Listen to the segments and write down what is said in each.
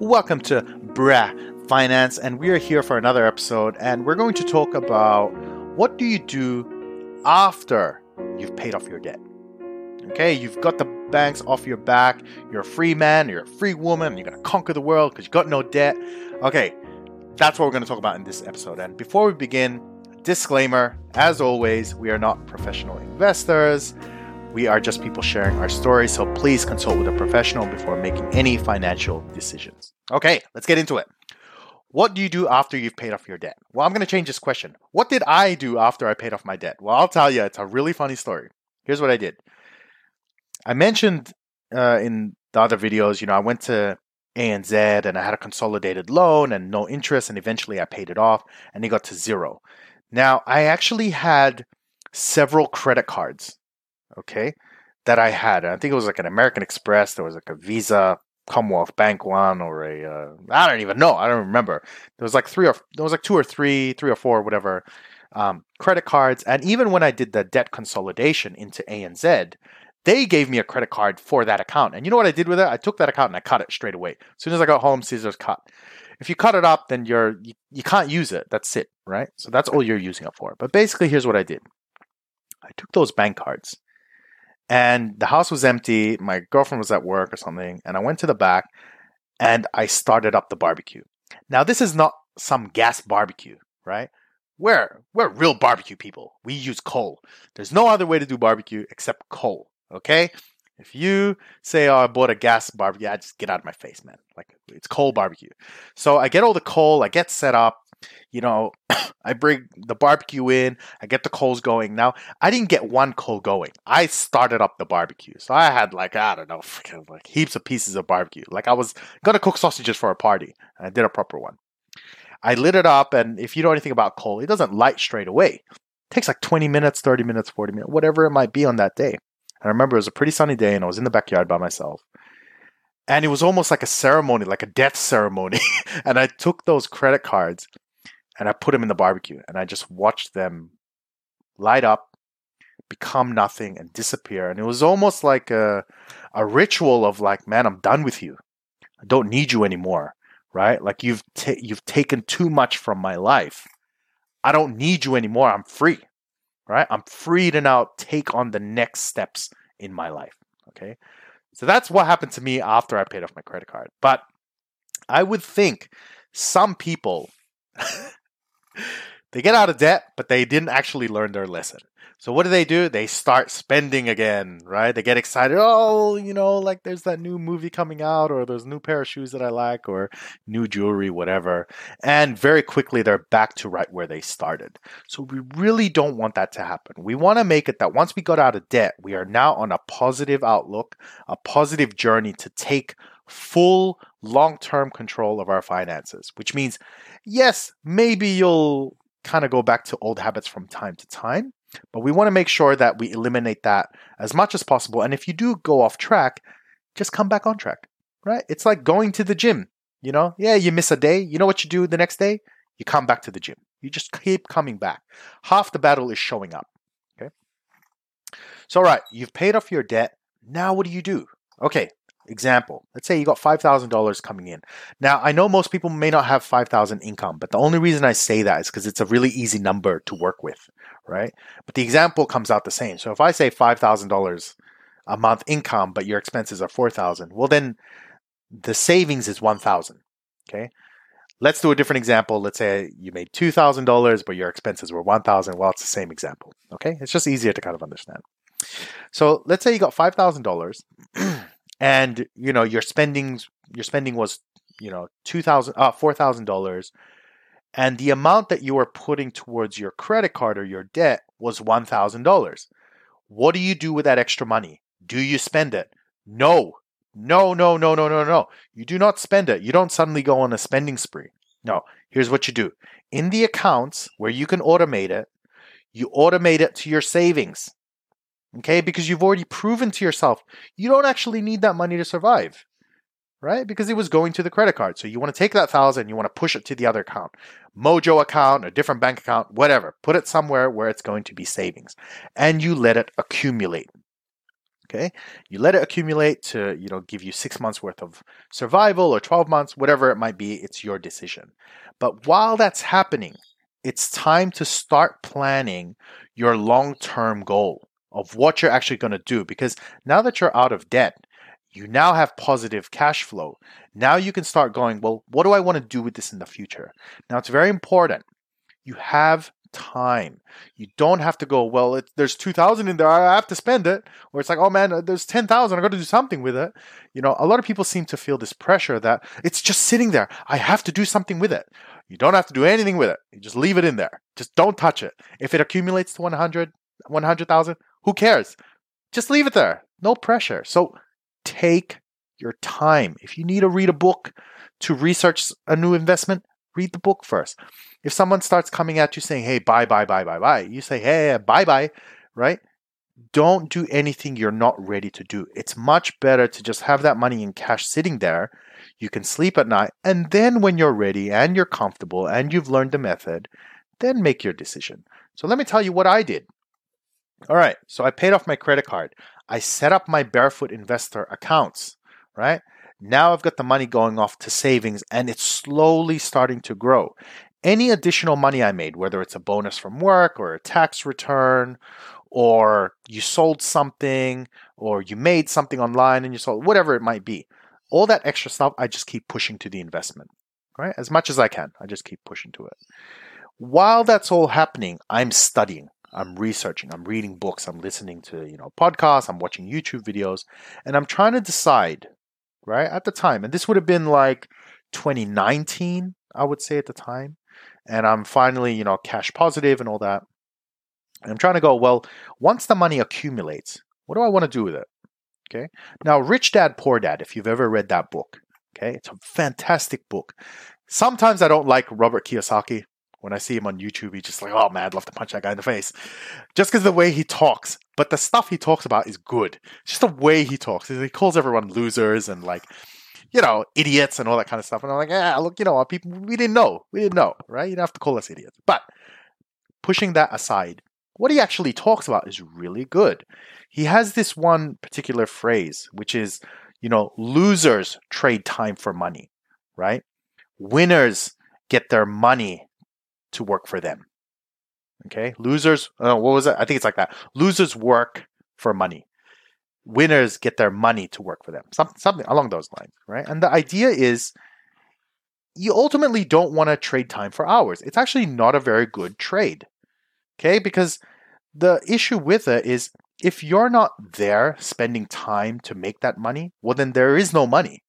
Welcome to Brah Finance, and we are here for another episode, and we're going to talk about what do you do after you've paid off your debt. Okay, you've got the banks off your back, you're a free man, you're a free woman, you're gonna conquer the world because you got no debt. Okay, that's what we're gonna talk about in this episode. And before we begin, disclaimer as always, we are not professional investors. We are just people sharing our stories, so please consult with a professional before making any financial decisions. Okay, let's get into it. What do you do after you've paid off your debt? Well, I'm going to change this question. What did I do after I paid off my debt? Well, I'll tell you, it's a really funny story. Here's what I did. I mentioned uh, in the other videos, you know, I went to ANZ and I had a consolidated loan and no interest, and eventually I paid it off and it got to zero. Now, I actually had several credit cards okay, that I had. I think it was like an American Express. There was like a Visa, Commonwealth Bank one, or a uh, I don't even know. I don't remember. There was like three or there was like two or three, three or four, whatever, um, credit cards. And even when I did the debt consolidation into ANZ, they gave me a credit card for that account. And you know what I did with it? I took that account and I cut it straight away. As soon as I got home, scissors cut. If you cut it up, then you're you, you can't use it. That's it, right? So that's all you're using it for. But basically, here's what I did. I took those bank cards and the house was empty. My girlfriend was at work or something, and I went to the back and I started up the barbecue. Now, this is not some gas barbecue, right? We're we're real barbecue people. We use coal. There's no other way to do barbecue except coal. Okay? If you say, "Oh, I bought a gas barbecue," I just get out of my face, man. Like it's coal barbecue. So I get all the coal. I get set up you know, I bring the barbecue in, I get the coals going. Now, I didn't get one coal going. I started up the barbecue. So I had like, I don't know, freaking like heaps of pieces of barbecue. Like I was gonna cook sausages for a party. And I did a proper one. I lit it up, and if you know anything about coal, it doesn't light straight away. It takes like 20 minutes, 30 minutes, 40 minutes, whatever it might be on that day. And I remember it was a pretty sunny day and I was in the backyard by myself. And it was almost like a ceremony, like a death ceremony. and I took those credit cards and I put them in the barbecue and I just watched them light up, become nothing, and disappear. And it was almost like a, a ritual of like, man, I'm done with you. I don't need you anymore, right? Like you've ta- you've taken too much from my life. I don't need you anymore. I'm free, right? I'm free to now take on the next steps in my life. Okay, so that's what happened to me after I paid off my credit card. But I would think some people they get out of debt, but they didn't actually learn their lesson. So what do they do? They start spending again, right? They get excited. Oh, you know, like there's that new movie coming out, or there's new pair of shoes that I like, or new jewelry, whatever. And very quickly they're back to right where they started. So we really don't want that to happen. We want to make it that once we got out of debt, we are now on a positive outlook, a positive journey to take full long term control of our finances, which means, yes, maybe you'll kind of go back to old habits from time to time, but we want to make sure that we eliminate that as much as possible. And if you do go off track, just come back on track, right? It's like going to the gym. You know, yeah, you miss a day. You know what you do the next day? You come back to the gym. You just keep coming back. Half the battle is showing up. Okay. So, all right, you've paid off your debt. Now, what do you do? Okay, Example, let's say you got $5,000 coming in. Now, I know most people may not have 5,000 income, but the only reason I say that is because it's a really easy number to work with, right? But the example comes out the same. So if I say $5,000 a month income, but your expenses are 4,000, well then the savings is 1,000, okay? Let's do a different example. Let's say you made $2,000, but your expenses were 1,000. Well, it's the same example, okay? It's just easier to kind of understand. So let's say you got $5,000 and you know your spending your spending was you know two thousand uh four thousand dollars, and the amount that you were putting towards your credit card or your debt was one thousand dollars. What do you do with that extra money? Do you spend it? No, no, no, no, no, no, no. You do not spend it. You don't suddenly go on a spending spree. No. Here's what you do. In the accounts where you can automate it, you automate it to your savings. Okay, because you've already proven to yourself you don't actually need that money to survive, right? Because it was going to the credit card. So you want to take that thousand, you want to push it to the other account, Mojo account, a different bank account, whatever. Put it somewhere where it's going to be savings, and you let it accumulate. Okay, you let it accumulate to you know give you six months worth of survival or 12 months, whatever it might be. It's your decision. But while that's happening, it's time to start planning your long term goal of what you're actually going to do because now that you're out of debt, you now have positive cash flow. Now you can start going, well, what do I want to do with this in the future? Now it's very important. You have time. You don't have to go, well, it, there's 2000 in there, I have to spend it. Or it's like, oh man, uh, there's 10,000, I got to do something with it. You know, a lot of people seem to feel this pressure that it's just sitting there. I have to do something with it. You don't have to do anything with it. You just leave it in there. Just don't touch it. If it accumulates to 100, 100,000, who cares? Just leave it there. No pressure. So take your time. If you need to read a book to research a new investment, read the book first. If someone starts coming at you saying, hey, buy, buy, buy, buy, buy, you say, hey, bye, bye, right? Don't do anything you're not ready to do. It's much better to just have that money in cash sitting there. You can sleep at night. And then when you're ready and you're comfortable and you've learned the method, then make your decision. So let me tell you what I did. All right, so I paid off my credit card. I set up my Barefoot Investor accounts, right? Now I've got the money going off to savings and it's slowly starting to grow. Any additional money I made, whether it's a bonus from work or a tax return, or you sold something, or you made something online and you sold, whatever it might be, all that extra stuff, I just keep pushing to the investment, right? As much as I can, I just keep pushing to it. While that's all happening, I'm studying. I'm researching, I'm reading books, I'm listening to, you know, podcasts, I'm watching YouTube videos, and I'm trying to decide, right, at the time, and this would have been like 2019, I would say at the time, and I'm finally, you know, cash positive and all that. And I'm trying to go, well, once the money accumulates, what do I want to do with it? Okay. Now, Rich Dad Poor Dad, if you've ever read that book, okay, it's a fantastic book. Sometimes I don't like Robert Kiyosaki when I see him on YouTube, he's just like, oh man, I'd love to punch that guy in the face. Just because the way he talks. But the stuff he talks about is good. Just the way he talks. He calls everyone losers and like, you know, idiots and all that kind of stuff. And I'm like, yeah, look, you know, people, we didn't know. We didn't know, right? You don't have to call us idiots. But pushing that aside, what he actually talks about is really good. He has this one particular phrase, which is, you know, losers trade time for money, right? Winners get their money to work for them. Okay, losers. Uh, what was it? I think it's like that. Losers work for money. Winners get their money to work for them. Something along those lines, right? And the idea is, you ultimately don't want to trade time for hours. It's actually not a very good trade. Okay, because the issue with it is if you're not there spending time to make that money, well, then there is no money.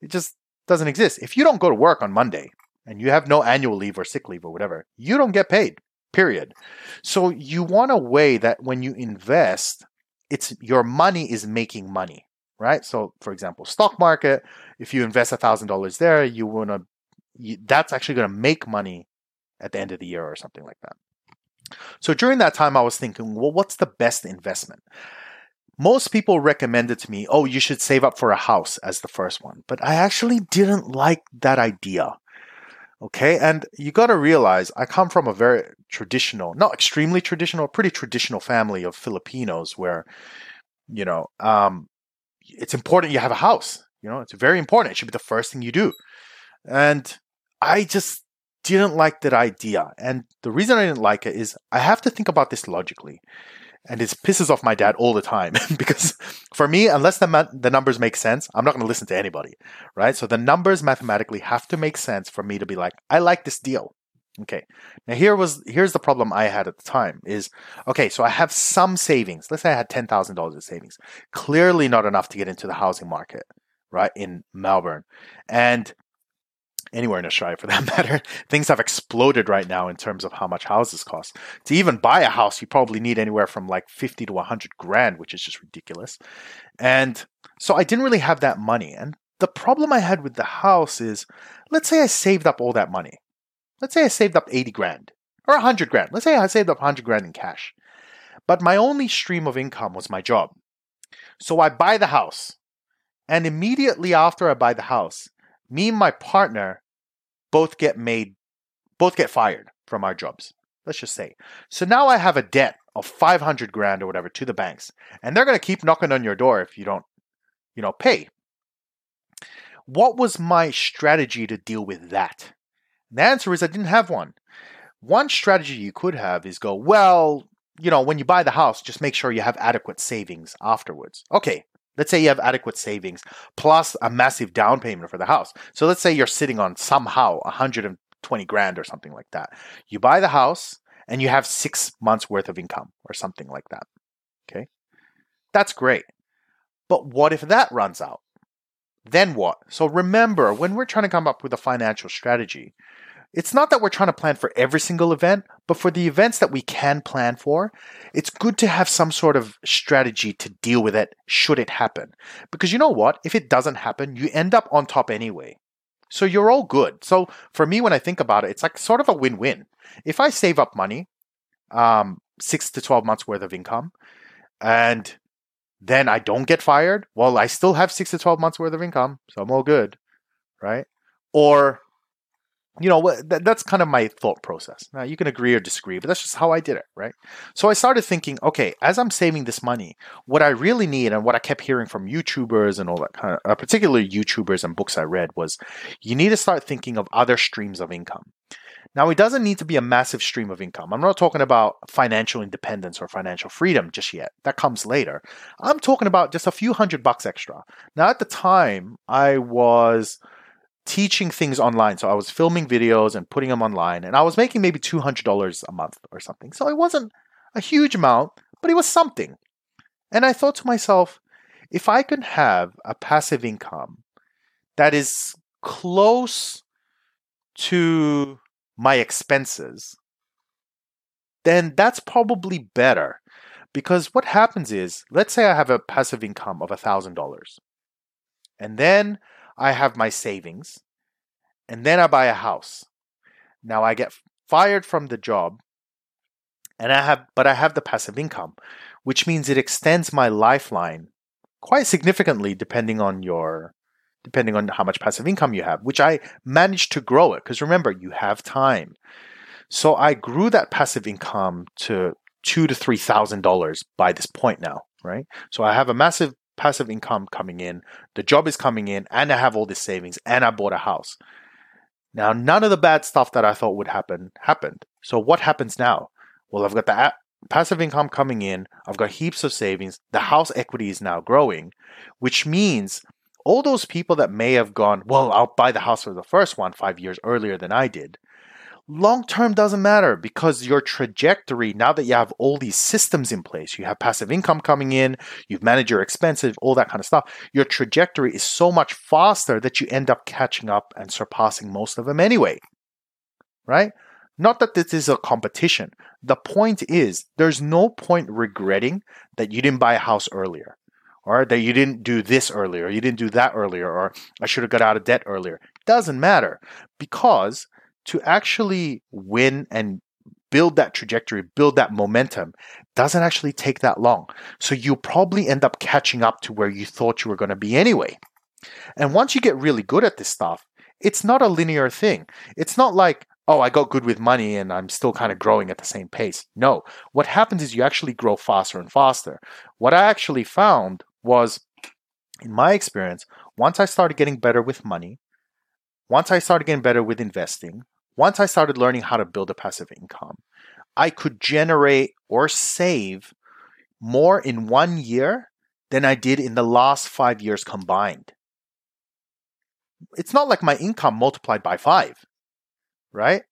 It just doesn't exist. If you don't go to work on Monday, and you have no annual leave or sick leave or whatever, you don't get paid. Period. So you want a way that when you invest, it's your money is making money, right? So for example, stock market, if you invest a thousand dollars there, you want to that's actually going to make money at the end of the year or something like that. So during that time, I was thinking, well, what's the best investment? Most people recommended to me, oh, you should save up for a house as the first one. But I actually didn't like that idea. Okay, and you got to realize I come from a very traditional, not extremely traditional, pretty traditional family of Filipinos where, you know, um, it's important you have a house. You know, it's very important. It should be the first thing you do. And I just didn't like that idea. And the reason I didn't like it is I have to think about this logically and it pisses off my dad all the time. Because for me unless the ma- the numbers make sense i'm not going to listen to anybody right? So the numbers mathematically have to make sense for me to be like i like this deal. Okay. Now here was here's the problem i had at the time is okay so i have some savings. Let's say i had $10000 of savings. Clearly not enough to get into the housing market right in melbourne. And anywhere in Australia for that matter, things have exploded right now in terms of how much houses cost. To even buy a house, you probably need anywhere from like 50 to 100 grand, which is just ridiculous. And so I didn't really have that money. And the problem I had with the house is let's say I saved up all that money. Let's say I saved up 80 grand or 100 grand. Let's say I saved up 100 grand in cash. But my only stream of income was my job. So I buy the house. And immediately after I buy the house, me and my partner both get made, both get fired from our jobs. Let's just say. So now I have a debt of 500 grand or whatever to the banks, and they're going to keep knocking on your door if you don't, you know, pay. What was my strategy to deal with that? The answer is I didn't have one. One strategy you could have is go, well, you know, when you buy the house, just make sure you have adequate savings afterwards. Okay, let's say you have adequate savings plus a massive down payment for the house. So let's say you're sitting on somehow 120 grand or something like that. You buy the house and you have six months worth of income or something like that. Okay, that's great. But what if that runs out? Then what? So remember, when we're trying to come up with a financial strategy, it's not that we're trying to plan for every single event, but for the events that we can plan for, it's good to have some sort of strategy to deal with it should it happen. Because you know what? If it doesn't happen, you end up on top anyway. So you're all good. So for me, when I think about it, it's like sort of a win win. If I save up money, um, six to 12 months worth of income, and then I don't get fired, well, I still have six to 12 months worth of income. So I'm all good. Right. Or you know that, that's kind of my thought process. Now you can agree or disagree but that's just how i did it right? So i started thinking okay as i'm saving this money what i really need and what i kept hearing from youtubers and all that kind of uh, particularly youtubers and books i read was you need to start thinking of other streams of income. Now it doesn't need to be a massive stream of income. I'm not talking about financial independence or financial freedom just yet. That comes later. I'm talking about just a few hundred bucks extra. Now at the time i was teaching things online. So I was filming videos and putting them online, and I was making maybe $200 a month or something. So it wasn't a huge amount, but it was something. And I thought to myself, if I can have a passive income that is close to my expenses, then that's probably better. Because what happens is, let's say I have a passive income of $1,000. And then I have my savings, and then I buy a house. Now I get fired from the job, and I have, but I have the passive income, which means it extends my lifeline quite significantly, depending on your, depending on how much passive income you have. Which I managed to grow it because remember you have time. So I grew that passive income to two to three thousand dollars by this point now, right? So I have a massive passive income coming in, the job is coming in, and I have all this savings, and I bought a house. Now, none of the bad stuff that I thought would happen happened. So, what happens now? Well, I've got the passive income coming in, I've got heaps of savings, the house equity is now growing, which means all those people that may have gone, well, I'll buy the house for the first one five years earlier than I did, long term doesn't matter because your trajectory, now that you have all these systems in place, you have passive income coming in, you've managed your expenses, all that kind of stuff, your trajectory is so much faster that you end up catching up and surpassing most of them anyway. Right? Not that this is a competition. The point is, there's no point regretting that you didn't buy a house earlier, or that you didn't do this earlier, you didn't do that earlier, or I should have got out of debt earlier. Doesn't matter because to actually win and build that trajectory, build that momentum, doesn't actually take that long. So you'll probably end up catching up to where you thought you were going to be anyway. And once you get really good at this stuff, it's not a linear thing. It's not like, oh, I got good with money and I'm still kind of growing at the same pace. No, what happens is you actually grow faster and faster. What I actually found was, in my experience, once I started getting better with money, once I started getting better with investing, once I started learning how to build a passive income, I could generate or save more in one year than I did in the last five years combined. It's not like my income multiplied by five, right?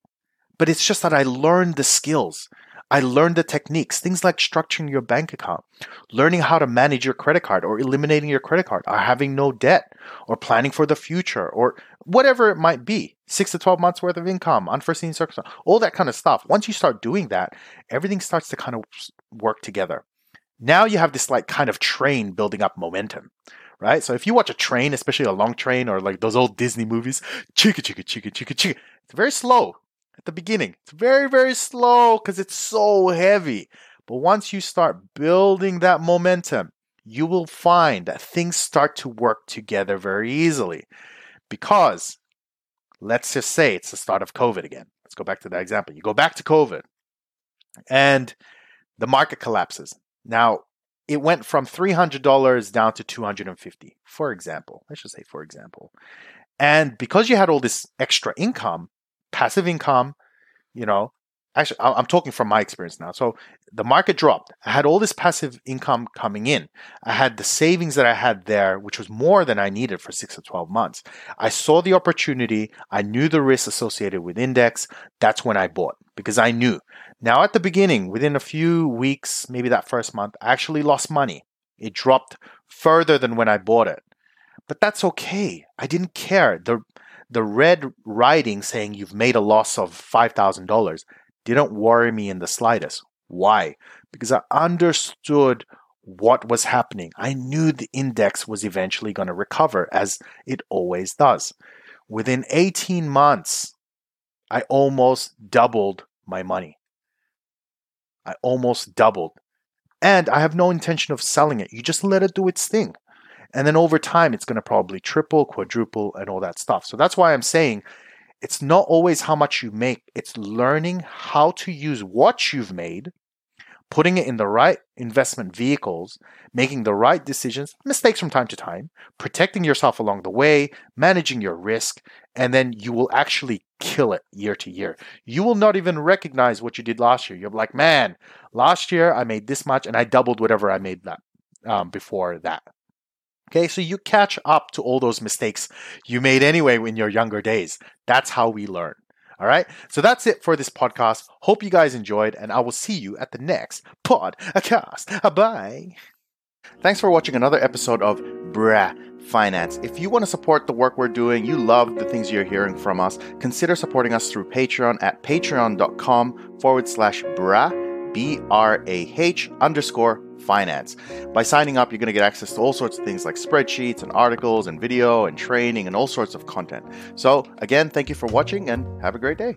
But it's just that I learned the skills. I learned the techniques, things like structuring your bank account, learning how to manage your credit card or eliminating your credit card, or having no debt, or planning for the future, or whatever it might be. Six to 12 months worth of income, unforeseen circumstances, all that kind of stuff. Once you start doing that, everything starts to kind of work together. Now you have this like kind of train building up momentum right? So if you watch a train, especially a long train or like those old Disney movies, chicka chicka chicka chicka chicka, it's very slow at the beginning. It's very, very slow because it's so heavy. But once you start building that momentum, you will find that things start to work together very easily. Because let's just say it's the start of COVID again. Let's go back to that example. You go back to COVID. and the market collapses. Now, it went from $300 down to 250 for example. I should say for example. And because you had all this extra income, passive income, you know, actually i'm talking from my experience now. So the market dropped. I had all this passive income coming in. I had the savings that i had there which was more than i needed for 6 to 12 months. I saw the opportunity. I knew the risk associated with index. That's when i bought because i knew. Now at the beginning within a few weeks maybe that first month i actually lost money. It dropped further than when i bought it. But that's okay. I didn't care. The the red writing saying you've made a loss of $5000 didn't worry me in the slightest. Why? Because I understood what was happening. I knew the index was eventually going to recover, as it always does. Within 18 months, I almost doubled my money. I almost doubled. And I have no intention of selling it. You just let it do its thing. And then over time, it's going to probably triple, quadruple, and all that stuff. So that's why I'm saying it's not always how much you make, it's learning how to use what you've made, putting it in the right investment vehicles, making the right decisions, mistakes from time to time, protecting yourself along the way, managing your risk, and then you will actually kill it year to year. You will not even recognize what you did last year. You're like, man, last year I made this much and I doubled whatever I made that um, before that. Okay, so you catch up to all those mistakes you made anyway in your younger days. That's how we learn. All right, so that's it for this podcast. Hope you guys enjoyed, and I will see you at the next podcast. Bye. Thanks for watching another episode of Brah Finance. If you want to support the work we're doing, you love the things you're hearing from us, consider supporting us through Patreon at patreon.com forward slash brah, B R A H underscore finance. By signing up, you're going to get access to all sorts of things like spreadsheets and articles and video and training and all sorts of content. So, again, thank you for watching and have a great day.